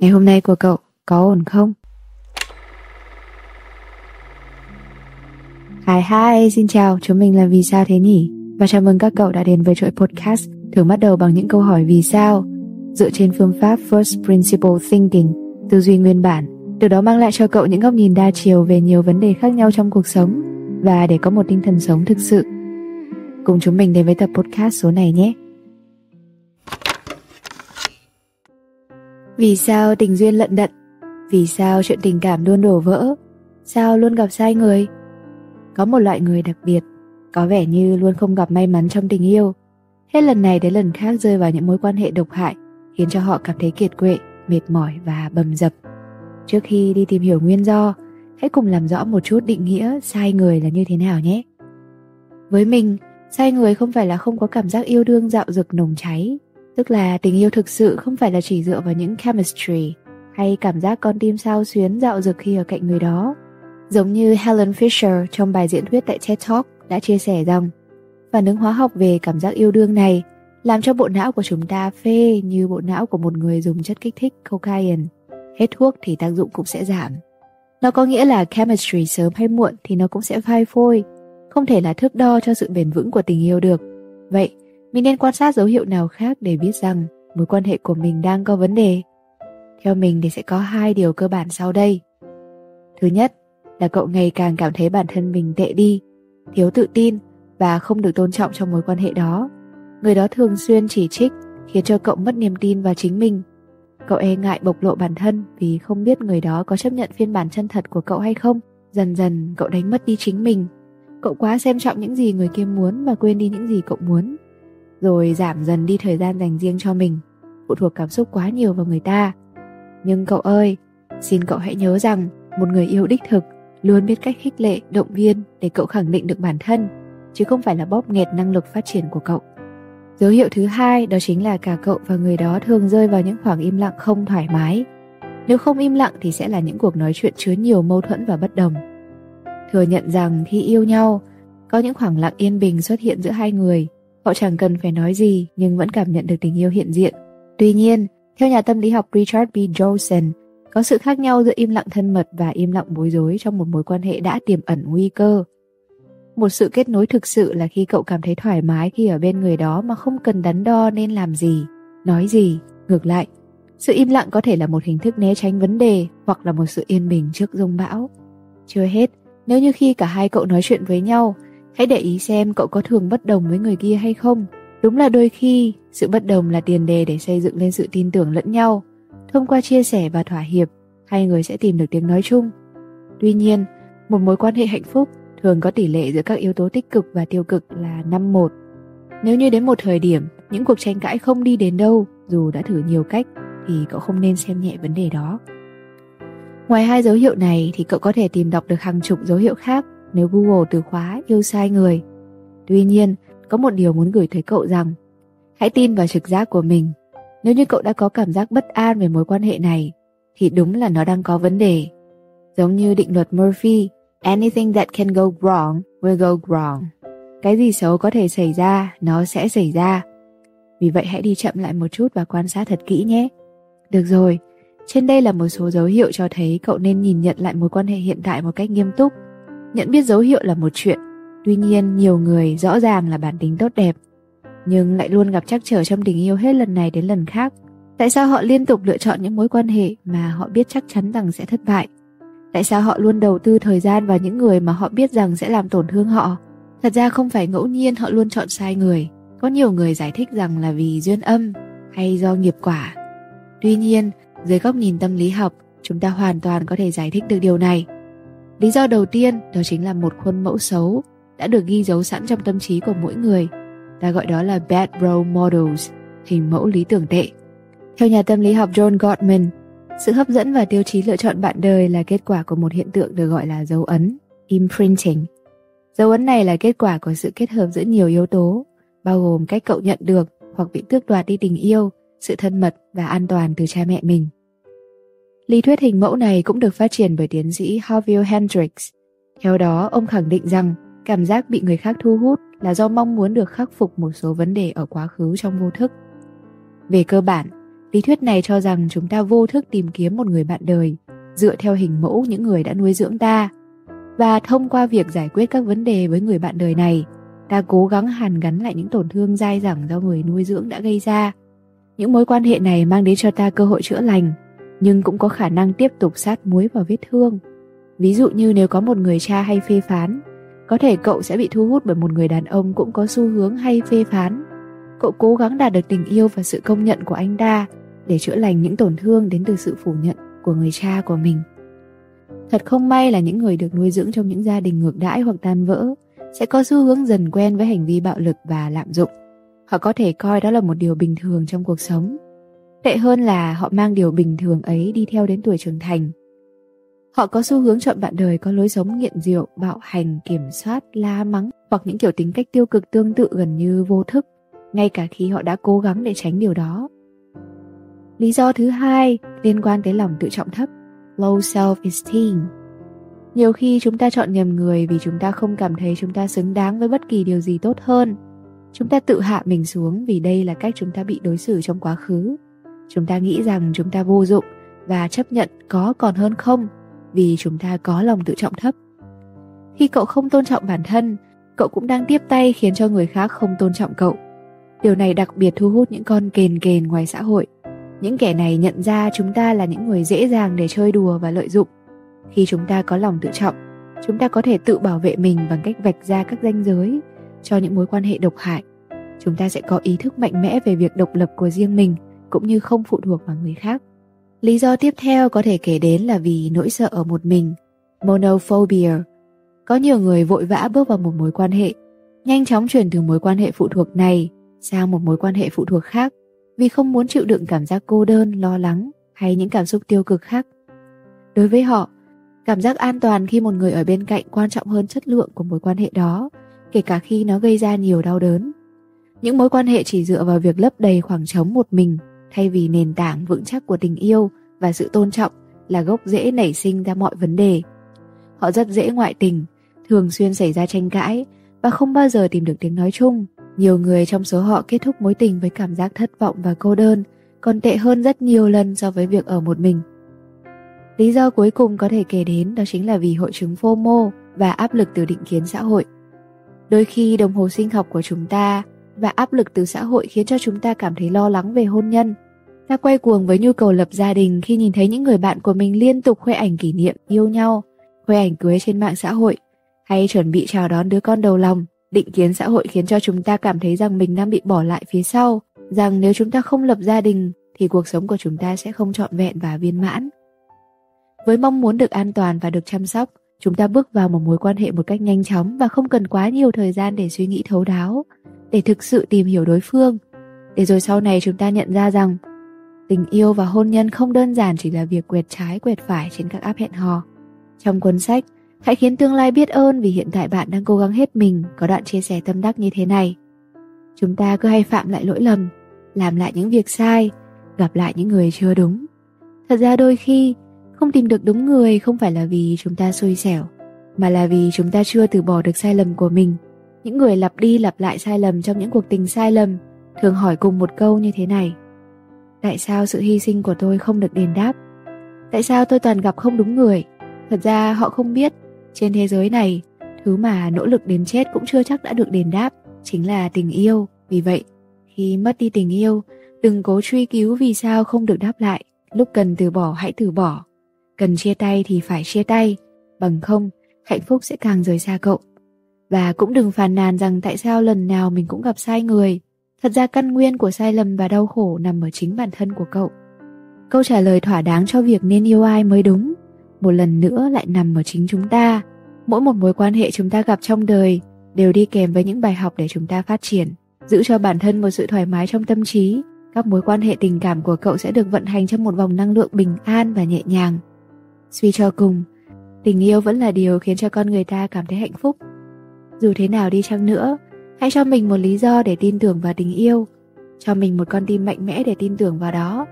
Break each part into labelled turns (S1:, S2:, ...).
S1: Ngày hôm nay của cậu có ổn không? Hi hi, xin chào, chúng mình là Vì sao thế nhỉ? Và chào mừng các cậu đã đến với chuỗi podcast thường bắt đầu bằng những câu hỏi vì sao dựa trên phương pháp First Principle Thinking, tư duy nguyên bản, từ đó mang lại cho cậu những góc nhìn đa chiều về nhiều vấn đề khác nhau trong cuộc sống và để có một tinh thần sống thực sự. Cùng chúng mình đến với tập podcast số này nhé. Vì sao tình duyên lận đận? Vì sao chuyện tình cảm luôn đổ vỡ? Sao luôn gặp sai người? Có một loại người đặc biệt, có vẻ như luôn không gặp may mắn trong tình yêu. Hết lần này đến lần khác rơi vào những mối quan hệ độc hại, khiến cho họ cảm thấy kiệt quệ, mệt mỏi và bầm dập. Trước khi đi tìm hiểu nguyên do, hãy cùng làm rõ một chút định nghĩa sai người là như thế nào nhé. Với mình, sai người không phải là không có cảm giác yêu đương dạo dực nồng cháy, Tức là tình yêu thực sự không phải là chỉ dựa vào những chemistry hay cảm giác con tim sao xuyến dạo dực khi ở cạnh người đó. Giống như Helen Fisher trong bài diễn thuyết tại TED Talk đã chia sẻ rằng phản ứng hóa học về cảm giác yêu đương này làm cho bộ não của chúng ta phê như bộ não của một người dùng chất kích thích cocaine. Hết thuốc thì tác dụng cũng sẽ giảm. Nó có nghĩa là chemistry sớm hay muộn thì nó cũng sẽ phai phôi, không thể là thước đo cho sự bền vững của tình yêu được. Vậy, mình nên quan sát dấu hiệu nào khác để biết rằng mối quan hệ của mình đang có vấn đề. Theo mình thì sẽ có hai điều cơ bản sau đây. Thứ nhất là cậu ngày càng cảm thấy bản thân mình tệ đi, thiếu tự tin và không được tôn trọng trong mối quan hệ đó. Người đó thường xuyên chỉ trích, khiến cho cậu mất niềm tin vào chính mình. Cậu e ngại bộc lộ bản thân vì không biết người đó có chấp nhận phiên bản chân thật của cậu hay không. Dần dần, cậu đánh mất đi chính mình. Cậu quá xem trọng những gì người kia muốn và quên đi những gì cậu muốn rồi giảm dần đi thời gian dành riêng cho mình. Phụ thuộc cảm xúc quá nhiều vào người ta. Nhưng cậu ơi, xin cậu hãy nhớ rằng một người yêu đích thực luôn biết cách khích lệ, động viên để cậu khẳng định được bản thân, chứ không phải là bóp nghẹt năng lực phát triển của cậu. Dấu hiệu thứ hai đó chính là cả cậu và người đó thường rơi vào những khoảng im lặng không thoải mái. Nếu không im lặng thì sẽ là những cuộc nói chuyện chứa nhiều mâu thuẫn và bất đồng. Thừa nhận rằng khi yêu nhau, có những khoảng lặng yên bình xuất hiện giữa hai người. Họ chẳng cần phải nói gì nhưng vẫn cảm nhận được tình yêu hiện diện. Tuy nhiên, theo nhà tâm lý học Richard B. Johnson, có sự khác nhau giữa im lặng thân mật và im lặng bối rối trong một mối quan hệ đã tiềm ẩn nguy cơ. Một sự kết nối thực sự là khi cậu cảm thấy thoải mái khi ở bên người đó mà không cần đắn đo nên làm gì, nói gì. Ngược lại, sự im lặng có thể là một hình thức né tránh vấn đề hoặc là một sự yên bình trước rông bão. Chưa hết, nếu như khi cả hai cậu nói chuyện với nhau, Hãy để ý xem cậu có thường bất đồng với người kia hay không. Đúng là đôi khi, sự bất đồng là tiền đề để xây dựng lên sự tin tưởng lẫn nhau. Thông qua chia sẻ và thỏa hiệp, hai người sẽ tìm được tiếng nói chung. Tuy nhiên, một mối quan hệ hạnh phúc thường có tỷ lệ giữa các yếu tố tích cực và tiêu cực là 5-1. Nếu như đến một thời điểm, những cuộc tranh cãi không đi đến đâu, dù đã thử nhiều cách, thì cậu không nên xem nhẹ vấn đề đó. Ngoài hai dấu hiệu này thì cậu có thể tìm đọc được hàng chục dấu hiệu khác nếu Google từ khóa yêu sai người. Tuy nhiên, có một điều muốn gửi tới cậu rằng hãy tin vào trực giác của mình. Nếu như cậu đã có cảm giác bất an về mối quan hệ này, thì đúng là nó đang có vấn đề. Giống như định luật Murphy, anything that can go wrong will go wrong. Cái gì xấu có thể xảy ra, nó sẽ xảy ra. Vì vậy hãy đi chậm lại một chút và quan sát thật kỹ nhé. Được rồi, trên đây là một số dấu hiệu cho thấy cậu nên nhìn nhận lại mối quan hệ hiện tại một cách nghiêm túc Nhận biết dấu hiệu là một chuyện, tuy nhiên nhiều người rõ ràng là bản tính tốt đẹp, nhưng lại luôn gặp trắc trở trong tình yêu hết lần này đến lần khác. Tại sao họ liên tục lựa chọn những mối quan hệ mà họ biết chắc chắn rằng sẽ thất bại? Tại sao họ luôn đầu tư thời gian vào những người mà họ biết rằng sẽ làm tổn thương họ? Thật ra không phải ngẫu nhiên họ luôn chọn sai người. Có nhiều người giải thích rằng là vì duyên âm hay do nghiệp quả. Tuy nhiên, dưới góc nhìn tâm lý học, chúng ta hoàn toàn có thể giải thích được điều này. Lý do đầu tiên đó chính là một khuôn mẫu xấu đã được ghi dấu sẵn trong tâm trí của mỗi người. Ta gọi đó là bad role models, hình mẫu lý tưởng tệ. Theo nhà tâm lý học John Gottman, sự hấp dẫn và tiêu chí lựa chọn bạn đời là kết quả của một hiện tượng được gọi là dấu ấn, imprinting. Dấu ấn này là kết quả của sự kết hợp giữa nhiều yếu tố, bao gồm cách cậu nhận được hoặc bị tước đoạt đi tình yêu, sự thân mật và an toàn từ cha mẹ mình. Lý thuyết hình mẫu này cũng được phát triển bởi tiến sĩ Harville Hendricks. Theo đó, ông khẳng định rằng cảm giác bị người khác thu hút là do mong muốn được khắc phục một số vấn đề ở quá khứ trong vô thức. Về cơ bản, Lý thuyết này cho rằng chúng ta vô thức tìm kiếm một người bạn đời, dựa theo hình mẫu những người đã nuôi dưỡng ta. Và thông qua việc giải quyết các vấn đề với người bạn đời này, ta cố gắng hàn gắn lại những tổn thương dai dẳng do người nuôi dưỡng đã gây ra. Những mối quan hệ này mang đến cho ta cơ hội chữa lành, nhưng cũng có khả năng tiếp tục sát muối vào vết thương. Ví dụ như nếu có một người cha hay phê phán, có thể cậu sẽ bị thu hút bởi một người đàn ông cũng có xu hướng hay phê phán. Cậu cố gắng đạt được tình yêu và sự công nhận của anh ta để chữa lành những tổn thương đến từ sự phủ nhận của người cha của mình. Thật không may là những người được nuôi dưỡng trong những gia đình ngược đãi hoặc tan vỡ sẽ có xu hướng dần quen với hành vi bạo lực và lạm dụng. Họ có thể coi đó là một điều bình thường trong cuộc sống. Tệ hơn là họ mang điều bình thường ấy đi theo đến tuổi trưởng thành. Họ có xu hướng chọn bạn đời có lối sống nghiện rượu, bạo hành, kiểm soát, la mắng hoặc những kiểu tính cách tiêu cực tương tự gần như vô thức, ngay cả khi họ đã cố gắng để tránh điều đó. Lý do thứ hai liên quan tới lòng tự trọng thấp, low self-esteem. Nhiều khi chúng ta chọn nhầm người vì chúng ta không cảm thấy chúng ta xứng đáng với bất kỳ điều gì tốt hơn. Chúng ta tự hạ mình xuống vì đây là cách chúng ta bị đối xử trong quá khứ. Chúng ta nghĩ rằng chúng ta vô dụng và chấp nhận có còn hơn không vì chúng ta có lòng tự trọng thấp. Khi cậu không tôn trọng bản thân, cậu cũng đang tiếp tay khiến cho người khác không tôn trọng cậu. Điều này đặc biệt thu hút những con kền kền ngoài xã hội những kẻ này nhận ra chúng ta là những người dễ dàng để chơi đùa và lợi dụng khi chúng ta có lòng tự trọng chúng ta có thể tự bảo vệ mình bằng cách vạch ra các ranh giới cho những mối quan hệ độc hại chúng ta sẽ có ý thức mạnh mẽ về việc độc lập của riêng mình cũng như không phụ thuộc vào người khác lý do tiếp theo có thể kể đến là vì nỗi sợ ở một mình monophobia có nhiều người vội vã bước vào một mối quan hệ nhanh chóng chuyển từ mối quan hệ phụ thuộc này sang một mối quan hệ phụ thuộc khác vì không muốn chịu đựng cảm giác cô đơn, lo lắng hay những cảm xúc tiêu cực khác. Đối với họ, cảm giác an toàn khi một người ở bên cạnh quan trọng hơn chất lượng của mối quan hệ đó, kể cả khi nó gây ra nhiều đau đớn. Những mối quan hệ chỉ dựa vào việc lấp đầy khoảng trống một mình thay vì nền tảng vững chắc của tình yêu và sự tôn trọng là gốc rễ nảy sinh ra mọi vấn đề. Họ rất dễ ngoại tình, thường xuyên xảy ra tranh cãi và không bao giờ tìm được tiếng nói chung nhiều người trong số họ kết thúc mối tình với cảm giác thất vọng và cô đơn, còn tệ hơn rất nhiều lần so với việc ở một mình. Lý do cuối cùng có thể kể đến đó chính là vì hội chứng FOMO và áp lực từ định kiến xã hội. Đôi khi đồng hồ sinh học của chúng ta và áp lực từ xã hội khiến cho chúng ta cảm thấy lo lắng về hôn nhân. Ta quay cuồng với nhu cầu lập gia đình khi nhìn thấy những người bạn của mình liên tục khoe ảnh kỷ niệm yêu nhau, khoe ảnh cưới trên mạng xã hội, hay chuẩn bị chào đón đứa con đầu lòng Định kiến xã hội khiến cho chúng ta cảm thấy rằng mình đang bị bỏ lại phía sau, rằng nếu chúng ta không lập gia đình thì cuộc sống của chúng ta sẽ không trọn vẹn và viên mãn. Với mong muốn được an toàn và được chăm sóc, chúng ta bước vào một mối quan hệ một cách nhanh chóng và không cần quá nhiều thời gian để suy nghĩ thấu đáo, để thực sự tìm hiểu đối phương. Để rồi sau này chúng ta nhận ra rằng tình yêu và hôn nhân không đơn giản chỉ là việc quẹt trái quẹt phải trên các app hẹn hò. Trong cuốn sách Hãy khiến tương lai biết ơn vì hiện tại bạn đang cố gắng hết mình có đoạn chia sẻ tâm đắc như thế này. Chúng ta cứ hay phạm lại lỗi lầm, làm lại những việc sai, gặp lại những người chưa đúng. Thật ra đôi khi, không tìm được đúng người không phải là vì chúng ta xui xẻo, mà là vì chúng ta chưa từ bỏ được sai lầm của mình. Những người lặp đi lặp lại sai lầm trong những cuộc tình sai lầm thường hỏi cùng một câu như thế này. Tại sao sự hy sinh của tôi không được đền đáp? Tại sao tôi toàn gặp không đúng người? Thật ra họ không biết trên thế giới này, thứ mà nỗ lực đến chết cũng chưa chắc đã được đền đáp, chính là tình yêu. Vì vậy, khi mất đi tình yêu, đừng cố truy cứu vì sao không được đáp lại. Lúc cần từ bỏ hãy từ bỏ. Cần chia tay thì phải chia tay, bằng không, hạnh phúc sẽ càng rời xa cậu. Và cũng đừng phàn nàn rằng tại sao lần nào mình cũng gặp sai người. Thật ra căn nguyên của sai lầm và đau khổ nằm ở chính bản thân của cậu. Câu trả lời thỏa đáng cho việc nên yêu ai mới đúng, một lần nữa lại nằm ở chính chúng ta mỗi một mối quan hệ chúng ta gặp trong đời đều đi kèm với những bài học để chúng ta phát triển, giữ cho bản thân một sự thoải mái trong tâm trí các mối quan hệ tình cảm của cậu sẽ được vận hành trong một vòng năng lượng bình an và nhẹ nhàng suy cho cùng, tình yêu vẫn là điều khiến cho con người ta cảm thấy hạnh phúc dù thế nào đi chăng nữa hãy cho mình một lý do để tin tưởng vào tình yêu cho mình một con tim mạnh mẽ để tin tưởng vào đó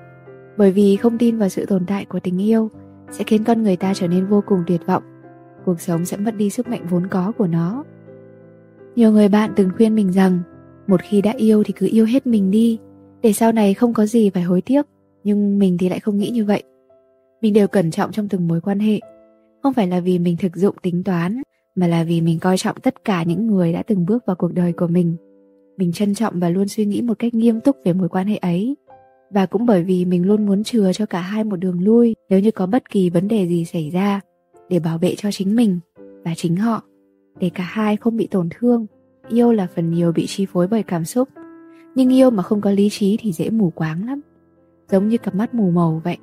S1: bởi vì không tin vào sự tồn tại của tình yêu sẽ khiến con người ta trở nên vô cùng tuyệt vọng cuộc sống sẽ mất đi sức mạnh vốn có của nó nhiều người bạn từng khuyên mình rằng một khi đã yêu thì cứ yêu hết mình đi để sau này không có gì phải hối tiếc Nhưng mình thì lại không nghĩ như vậy. Mình đều cẩn trọng trong từng mối quan hệ. Không phải là vì mình thực dụng tính toán, mà là vì mình coi trọng tất cả những người đã từng bước vào cuộc đời của mình. Mình trân trọng và luôn suy nghĩ một cách nghiêm túc về mối quan hệ ấy. Và cũng bởi vì mình luôn muốn chừa cho cả hai một đường lui, nếu như có bất kỳ vấn đề gì xảy ra, để bảo vệ cho chính mình và chính họ, để cả hai không bị tổn thương yêu là phần nhiều bị chi phối bởi cảm xúc, nhưng yêu mà không có lý trí thì dễ mù quáng lắm giống như cặp mắt mù màu vậy,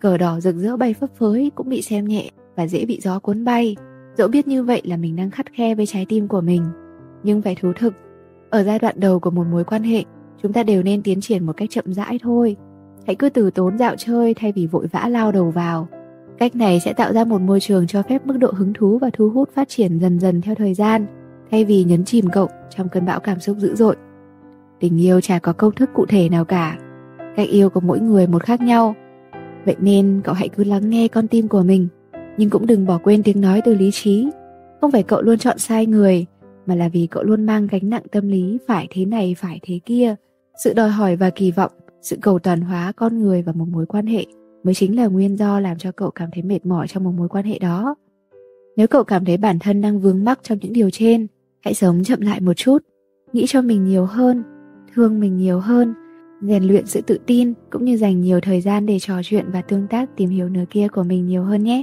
S1: cờ đỏ rực rỡ bay phấp phới cũng bị xem nhẹ và dễ bị gió cuốn bay dẫu biết như vậy là mình đang khắt khe với trái tim của mình nhưng phải thú thực ở giai đoạn đầu của một mối quan hệ chúng ta đều nên tiến triển một cách chậm rãi thôi hãy cứ từ tốn dạo chơi thay vì vội vã lao đầu vào Cách này sẽ tạo ra một môi trường cho phép mức độ hứng thú và thu hút phát triển dần dần theo thời gian, thay vì nhấn chìm cậu trong cơn bão cảm xúc dữ dội. Tình yêu chả có công thức cụ thể nào cả. Cách yêu của mỗi người một khác nhau. Vậy nên cậu hãy cứ lắng nghe con tim của mình, nhưng cũng đừng bỏ quên tiếng nói từ lý trí. Không phải cậu luôn chọn sai người, mà là vì cậu luôn mang gánh nặng tâm lý phải thế này phải thế kia. Sự đòi hỏi và kỳ vọng, sự cầu toàn hóa con người và một mối quan hệ mới chính là nguyên do làm cho cậu cảm thấy mệt mỏi trong một mối quan hệ đó. Nếu cậu cảm thấy bản thân đang vướng mắc trong những điều trên, hãy sống chậm lại một chút, nghĩ cho mình nhiều hơn, thương mình nhiều hơn, rèn luyện sự tự tin cũng như dành nhiều thời gian để trò chuyện và tương tác tìm hiểu nửa kia của mình nhiều hơn nhé.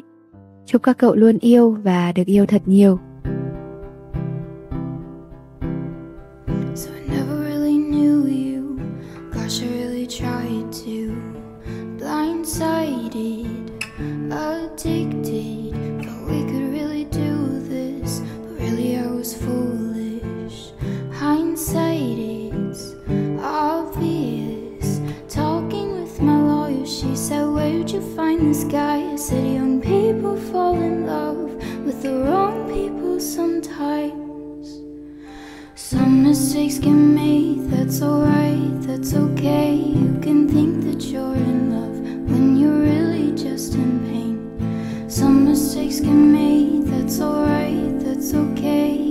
S1: Chúc các cậu luôn yêu và được yêu thật nhiều. So I never really knew you. Gosh, I really tried to. blindsided, addicted. Mistakes get made, that's alright, that's okay. You can think that you're in love when you're really just in pain. Some mistakes get made, that's alright, that's okay.